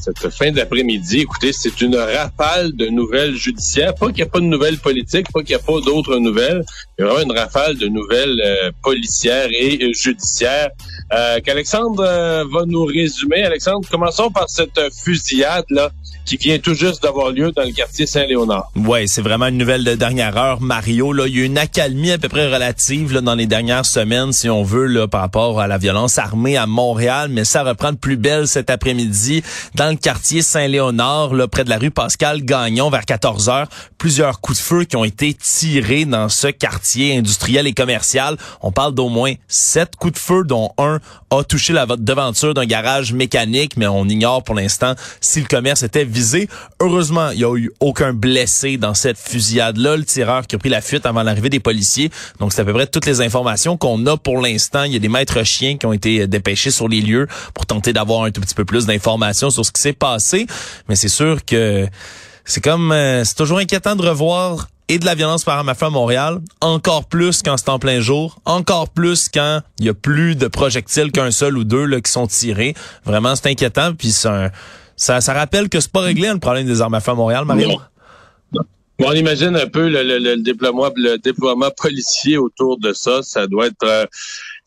Cette fin d'après-midi, écoutez, c'est une rafale de nouvelles judiciaires. Pas qu'il n'y a pas de nouvelles politiques, pas qu'il n'y a pas d'autres nouvelles. Il y a vraiment une rafale de nouvelles euh, policières et euh, judiciaires euh, qu'Alexandre va nous résumer. Alexandre, commençons par cette fusillade là qui vient tout juste d'avoir lieu dans le quartier Saint-Léonard. Ouais, c'est vraiment une nouvelle de dernière heure, Mario. Là, il y a une accalmie à peu près relative là, dans les dernières semaines, si on veut, là, par rapport à la violence armée à Montréal, mais ça reprend de plus belle cet après-midi dans le quartier Saint-Léonard, là, près de la rue Pascal Gagnon, vers 14 heures. Plusieurs coups de feu qui ont été tirés dans ce quartier industriel et commercial. On parle d'au moins sept coups de feu, dont un a touché la devanture d'un garage mécanique, mais on ignore pour l'instant si le commerce était visé. Heureusement, il n'y a eu aucun blessé dans cette fusillade-là. Le tireur qui a pris la fuite avant l'arrivée des policiers. Donc, c'est à peu près toutes les informations qu'on a pour l'instant. Il y a des maîtres chiens qui ont été dépêchés sur les lieux pour tenter d'avoir un tout petit peu plus d'informations sur ce qui s'est passé. Mais c'est sûr que c'est comme euh, c'est toujours inquiétant de revoir et de la violence par arme à Montréal, encore plus quand c'est en plein jour, encore plus quand il y a plus de projectiles qu'un seul ou deux là, qui sont tirés. Vraiment, c'est inquiétant. Puis ça, ça rappelle que c'est pas réglé le problème des armes à feu à Montréal, Mario. on imagine un peu le, le, déploiement, le déploiement policier autour de ça. Ça doit être euh,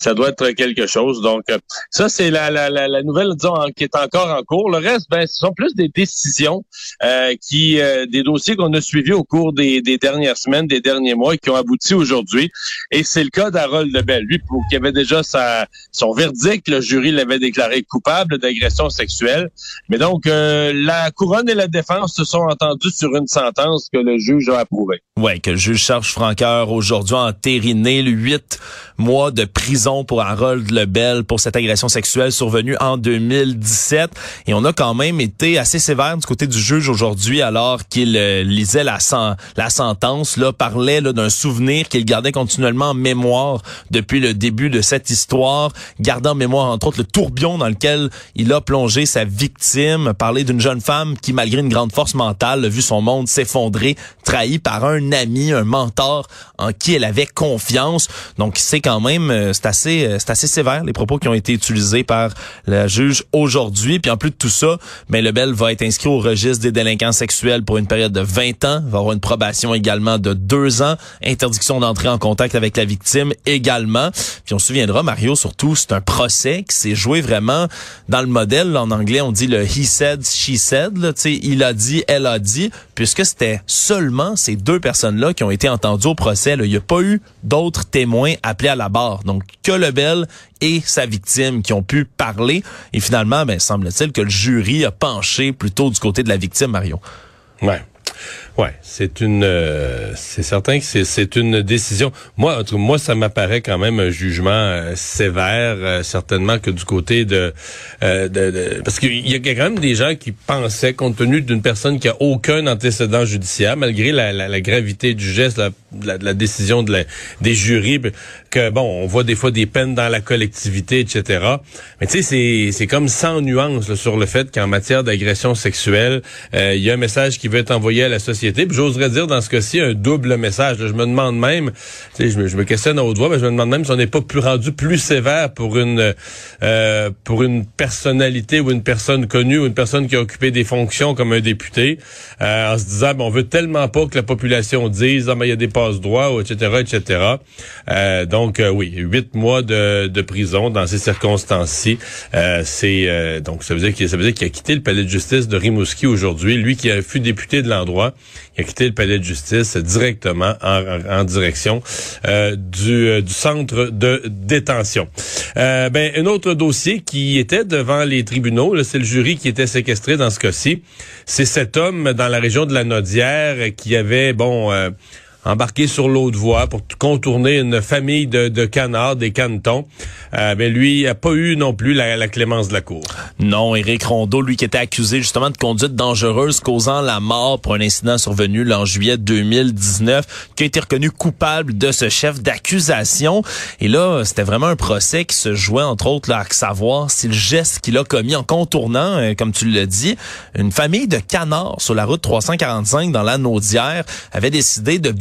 ça doit être quelque chose. Donc, euh, ça, c'est la, la, la, nouvelle, disons, qui est encore en cours. Le reste, ben, ce sont plus des décisions euh, qui, euh, des dossiers qu'on a suivis au cours des, des, dernières semaines, des derniers mois, et qui ont abouti aujourd'hui. Et c'est le cas d'Harold Lebel, lui, pour, qui avait déjà sa, son verdict. Le jury l'avait déclaré coupable d'agression sexuelle. Mais donc, la couronne et la défense se sont entendus sur une sentence que le juge a approuvée. Ouais, que le juge Charles Franqueur aujourd'hui a entériné le huit mois de prison pour Harold Lebel pour cette agression sexuelle survenue en 2017. Et on a quand même été assez sévère du côté du juge aujourd'hui alors qu'il euh, lisait la, la sentence, là, parlait d'un souvenir qu'il gardait continuellement en mémoire depuis le début de cette histoire, gardant en mémoire entre autres le tourbillon dans lequel il a plongé sa victime, parler d'une jeune femme qui, malgré une grande force mentale, a vu son monde s'effondrer, trahi par un ami, un mentor en qui elle avait confiance. Donc c'est quand même, euh, c'est assez euh, c'est assez sévère les propos qui ont été utilisés par la juge aujourd'hui. Puis en plus de tout ça, ben Lebel va être inscrit au registre des délinquants sexuels pour une période de 20 ans. Va avoir une probation également de deux ans, interdiction d'entrer en contact avec la victime également. Puis on se souviendra, Mario, surtout, c'est un procès qui s'est joué vraiment dans le modèle. En anglais, on dit le he said, she said. Là, il a dit, elle a dit, puisque c'était seulement ces deux personnes-là qui ont été entendues au procès. Il n'y a pas eu d'autres témoins appelés à la barre. Donc, que Lebel et sa victime qui ont pu parler. Et finalement, ben, semble-t-il que le jury a penché plutôt du côté de la victime, Mario. Ouais. Ouais, c'est une, euh, c'est certain que c'est une décision. Moi, moi, ça m'apparaît quand même un jugement euh, sévère, euh, certainement que du côté de, de, parce qu'il y a quand même des gens qui pensaient, compte tenu d'une personne qui a aucun antécédent judiciaire, malgré la, la, gravité du geste, la, la, décision de des jurys, que bon, on voit des fois des peines dans la collectivité, etc. Mais tu sais, c'est c'est comme sans nuance sur le fait qu'en matière d'agression sexuelle, il y a un message qui veut être envoyé à la société Puis j'oserais dire dans ce cas-ci un double message. je me demande même, je me, je me questionne à haute mais je me demande même si on n'est pas plus rendu plus sévère pour une euh, pour une personnalité ou une personne connue ou une personne qui a occupé des fonctions comme un député, euh, en se disant ben, on veut tellement pas que la population dise ah mais il y a des passe droits, etc., etc. Euh, donc oui, huit mois de, de prison dans ces circonstances-ci. c'est donc ça veut dire qu'il ça veut dire qu'il a quitté le palais de justice de Rimouski aujourd'hui, lui qui a fut député de l'endroit, il a quitté le palais de justice directement en, direction euh, du, euh, du, centre de détention. Euh, ben, un autre dossier qui était devant les tribunaux, c'est le jury qui était séquestré dans ce cas-ci. C'est cet homme dans la région de la Nodière qui avait, bon, embarqué sur l'autre voie pour contourner une famille de, de canards, des canetons. Euh, lui, a pas eu non plus la, la, clémence de la cour. Non, Éric Rondeau, lui qui était accusé justement de conduite dangereuse causant la mort pour un incident survenu en juillet 2019, qui a été reconnu coupable de ce chef d'accusation. Et là, c'était vraiment un procès qui se jouait entre autres là, à savoir si le geste qu'il a commis en contournant, euh, comme tu l'as dit, une famille de canards sur la route 345 dans la Naudière avait décidé de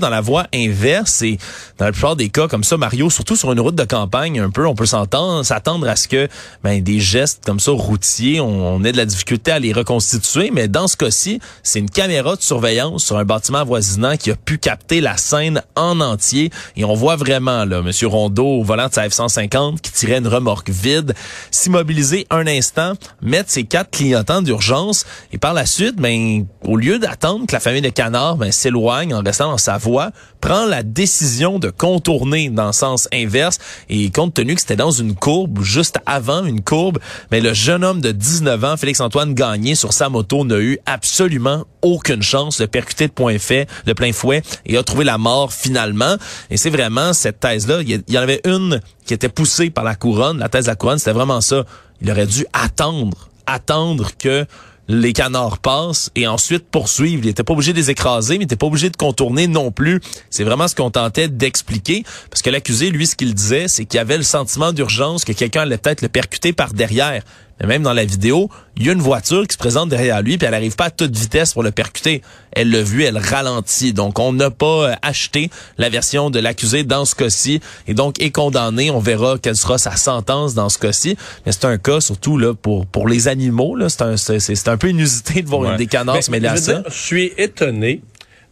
dans la voie inverse. Et dans la plupart des cas comme ça, Mario, surtout sur une route de campagne, un peu, on peut s'entendre, s'attendre à ce que ben, des gestes comme ça routiers, on, ait de la difficulté à les reconstituer. Mais dans ce cas-ci, c'est une caméra de surveillance sur un bâtiment avoisinant qui a pu capter la scène en entier. Et on voit vraiment là, Monsieur Rondeau au volant de sa F-150 qui tirait une remorque vide, s'immobiliser un instant, mettre ses quatre clignotants d'urgence et par la suite, ben, au lieu d'attendre que la famille de canards ben, s'éloigne en restant dans sa voie, prend la décision de contourner dans le sens inverse et compte tenu que c'était dans une courbe, juste avant une courbe, mais le jeune homme de 19 ans, Félix-Antoine Gagné, sur sa moto, n'a eu absolument aucune chance de percuter de point fait, de plein fouet, et a trouvé la mort finalement. Et c'est vraiment cette thèse-là. Il y en avait une qui était poussée par la couronne. La thèse de la couronne, c'était vraiment ça. Il aurait dû attendre, attendre que les canards passent et ensuite poursuivent. Il n'était pas obligé de les écraser, mais il n'était pas obligé de contourner non plus. C'est vraiment ce qu'on tentait d'expliquer. Parce que l'accusé, lui, ce qu'il disait, c'est qu'il avait le sentiment d'urgence que quelqu'un allait peut-être le percuter par derrière. Mais même dans la vidéo, il y a une voiture qui se présente derrière lui, puis elle n'arrive pas à toute vitesse pour le percuter. Elle l'a vu, elle ralentit. Donc, on n'a pas euh, acheté la version de l'accusé dans ce cas-ci, et donc est condamné. On verra quelle sera sa sentence dans ce cas-ci. Mais c'est un cas surtout là pour pour les animaux. Là, c'est un c'est un peu inusité de voir des canards se mêler à ça. je suis étonné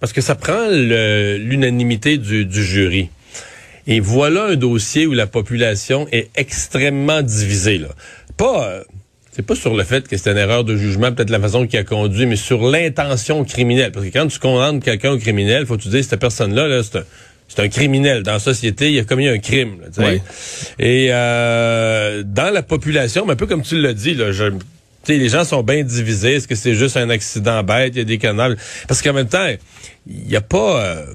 parce que ça prend l'unanimité du, du jury. Et voilà un dossier où la population est extrêmement divisée. Là. Pas, euh, c'est pas sur le fait que c'est une erreur de jugement, peut-être la façon qui a conduit, mais sur l'intention criminelle. Parce que quand tu condamnes quelqu'un au criminel, faut que tu dises cette personne-là, là, c'est un c'est un criminel. Dans la société, il a commis un crime. Et euh, dans la population, un peu comme tu l'as dit, là, je, les gens sont bien divisés. Est-ce que c'est juste un accident bête? Il y a des canals. Parce qu'en même temps, il n'y a pas... Euh,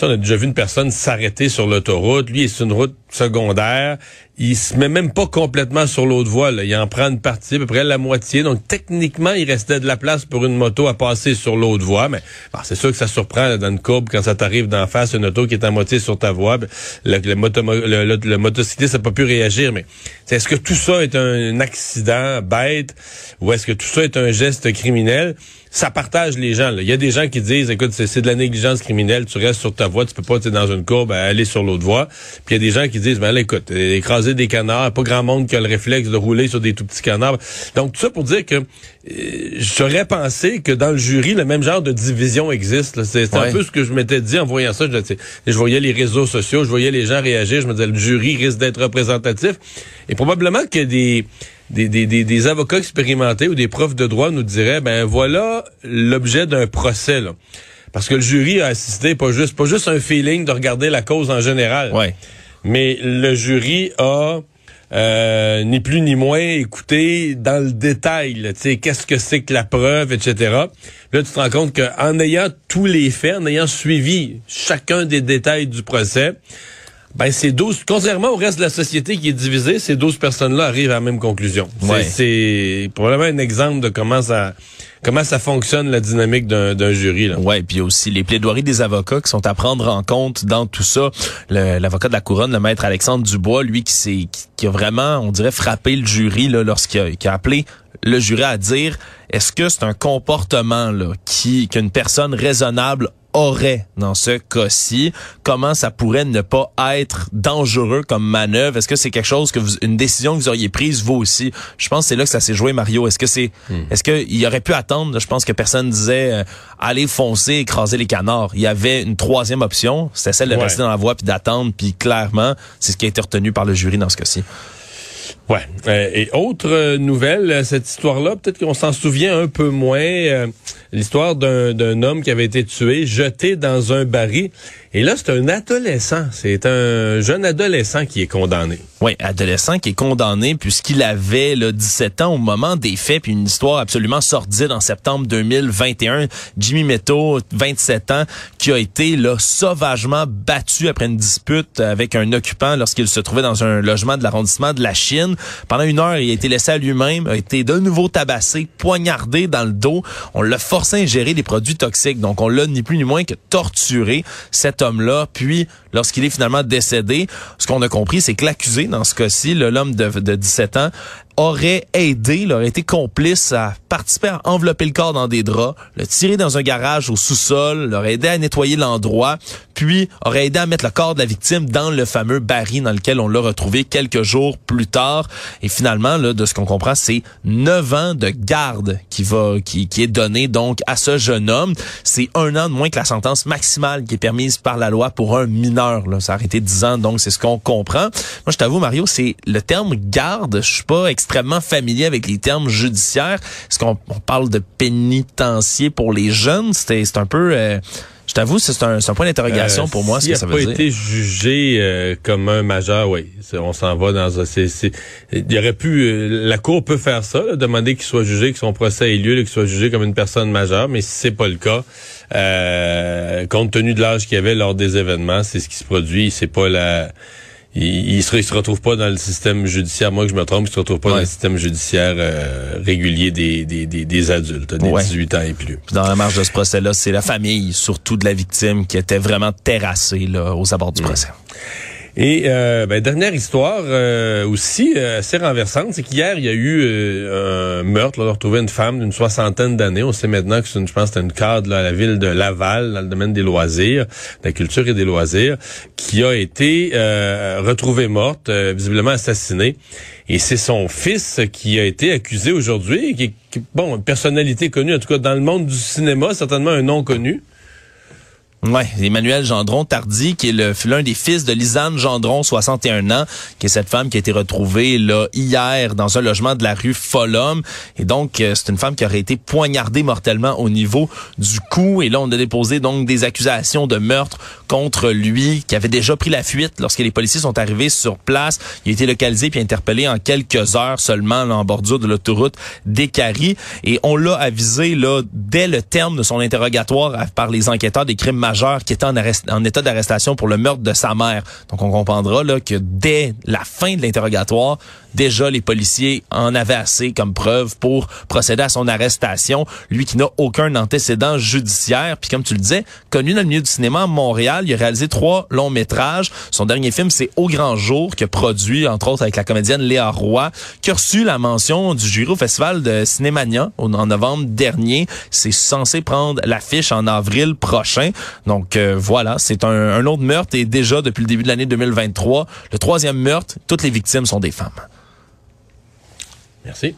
on a déjà vu une personne s'arrêter sur l'autoroute. Lui, c'est une route secondaire. Il se met même pas complètement sur l'autre voie. Là. Il en prend une partie, à peu près la moitié. Donc, techniquement, il restait de la place pour une moto à passer sur l'autre voie. Mais c'est sûr que ça surprend dans une courbe quand ça t'arrive d'en face, une auto qui est à moitié sur ta voie. Le, le, moto, le, motocycliste n'a pas pu réagir. Mais est-ce que tout ça est un accident bête ou est-ce que tout ça est un geste criminel? ça partage les gens. Il y a des gens qui disent, écoute, c'est de la négligence criminelle, tu restes sur ta voie, tu peux pas, tu dans une courbe, aller sur l'autre voie. Puis il y a des gens qui disent, ben là, écoute, écraser des canards, pas grand monde qui a le réflexe de rouler sur des tout petits canards. Donc tout ça pour dire que euh, j'aurais pensé que dans le jury, le même genre de division existe. C'est un peu ce que je m'étais dit en voyant ça. Je, je voyais les réseaux sociaux, je voyais les gens réagir, je me disais, le jury risque d'être représentatif. Et probablement que des des, des, des, avocats expérimentés ou des profs de droit nous diraient, ben voilà l'objet d'un procès. Là. Parce que le jury a assisté pas juste pas juste un feeling de regarder la cause en général. Ouais. Mais le jury a euh, ni plus ni moins écouté dans le détail, qu'est-ce que c'est que la preuve, etc. Là, tu te rends compte qu'en ayant tous les faits, en ayant suivi chacun des détails du procès, ben, ces 12, contrairement au reste de la société qui est divisée, ces 12 personnes-là arrivent à la même conclusion. C'est probablement un exemple de comment ça, comment ça fonctionne la dynamique d'un jury. Là? Ouais, puis aussi les plaidoiries des avocats qui sont à prendre en compte dans tout ça. L'avocat de la couronne, le maître Alexandre Dubois, lui qui s'est qui, a vraiment, on dirait, frappé le jury là lorsqu'il a, a appelé le jury à dire est-ce que c'est un comportement là qui qu'une personne raisonnable aurait dans ce cas-ci, comment ça pourrait ne pas être dangereux comme manœuvre? Est-ce que c'est quelque chose que vous, une décision que vous auriez prise vous aussi? Je pense que c'est là que ça s'est joué Mario. Est-ce que c'est hmm. est-ce qu'il aurait pu attendre? Je pense que personne disait euh, aller foncer, écraser les canards. Il y avait une troisième option, c'était celle de rester dans la voie puis d'attendre puis clairement, c'est ce qui a été retenu par le jury dans ce cas-ci. Ouais. Euh, et autre euh, nouvelle, euh, cette histoire-là, peut-être qu'on s'en souvient un peu moins. L'histoire d'un homme qui avait été tué, jeté dans un baril. Et là, c'est un adolescent. C'est un jeune adolescent qui est condamné. Oui, adolescent qui est condamné puisqu'il avait là, 17 ans au moment des faits, puis une histoire absolument sordide en septembre 2021. Jimmy Meto, 27 ans, qui a été là sauvagement battu après une dispute avec un occupant lorsqu'il se trouvait dans un logement de l'arrondissement de la Chine. Pendant une heure, il a été laissé à lui-même, a été de nouveau tabassé, poignardé dans le dos. On l'a forcé à ingérer des produits toxiques, donc on l'a ni plus ni moins que torturé cet homme-là. Puis lorsqu'il est finalement décédé, ce qu'on a compris, c'est que l'accusé dans ce cas-ci, l'homme de, de 17 ans, aurait aidé, il aurait été complice à participer à envelopper le corps dans des draps, le tirer dans un garage au sous-sol, l'aurait aidé à nettoyer l'endroit, puis aurait aidé à mettre le corps de la victime dans le fameux baril dans lequel on l'a retrouvé quelques jours plus tard. Et finalement, là, de ce qu'on comprend, c'est neuf ans de garde qui va, qui, qui est donné donc à ce jeune homme. C'est un an de moins que la sentence maximale qui est permise par la loi pour un mineur. Là. Ça a été dix ans, donc c'est ce qu'on comprend. Moi, je t'avoue, Mario, c'est le terme garde. Je suis pas familier avec les termes judiciaires. Est-ce qu'on parle de pénitencier pour les jeunes? C'est un peu... Euh, je t'avoue, c'est un, un, point d'interrogation euh, pour moi, ce que ça veut dire. Il n'a pas été jugé euh, comme un majeur, oui. On s'en va dans un... il y aurait pu... la Cour peut faire ça, demander qu'il soit jugé, que son procès ait lieu, qu'il soit jugé comme une personne majeure, mais si c'est pas le cas, compte tenu de l'âge qu'il y avait lors des événements, c'est ce qui se produit, c'est pas la il, il, se, se retrouve pas dans le système judiciaire. Moi que je me trompe, il se retrouve pas dans le système judiciaire euh, régulier des, des, des, des adultes, des 18 ans et plus. dans la marge de ce procès-là, c'est la famille, surtout de la victime, qui était vraiment terrassée là, aux abords du procès. Et euh, ben, dernière histoire euh, aussi euh, assez renversante, c'est qu'hier il y a eu un meurtre. Là, on a retrouvé une femme d'une soixantaine d'années. On sait maintenant que c'est une, je pense, c'était une cadre à la ville de Laval, dans le domaine des loisirs, de la culture et des loisirs, qui a été retrouvée morte, visiblement assassinée. Et c'est son fils qui a été accusé aujourd'hui, qui est bon, une personnalité connue, en tout cas dans le monde du cinéma, certainement un nom connu. Ouais, Emmanuel Gendron Tardy, qui est l'un des fils de Lisanne Gendron, 61 ans, qui est cette femme qui a été retrouvée là hier dans un logement de la rue Folhomme. Et donc, euh, c'est une femme qui aurait été poignardée mortellement au niveau du cou. Et là, on a déposé donc des accusations de meurtre contre lui, qui avait déjà pris la fuite lorsque les policiers sont arrivés sur place. Il a été localisé puis interpellé en quelques heures seulement là, en bordure de l'autoroute d'Écarie. Et on l'a avisé là dès le terme de son interrogatoire par les enquêteurs des crimes qui était en, état d'arrestation pour le meurtre de sa mère. Donc on comprendra là que dès la fin de l'interrogatoire, déjà les policiers en avaient assez comme preuve pour procéder à son arrestation. Lui qui n'a aucun antécédent judiciaire, puis comme tu le disais, connu dans le milieu du cinéma à Montréal, il a réalisé trois longs métrages. Son dernier film, c'est Au grand jour, que produit entre autres avec la comédienne Léa Roy, qui a reçu la mention du jury au festival de Cinémania en novembre dernier. C'est censé prendre l'affiche en avril prochain. Donc euh, voilà, c'est un, un autre meurtre et déjà depuis le début de l'année 2023, le troisième meurtre, toutes les victimes sont des femmes. Merci.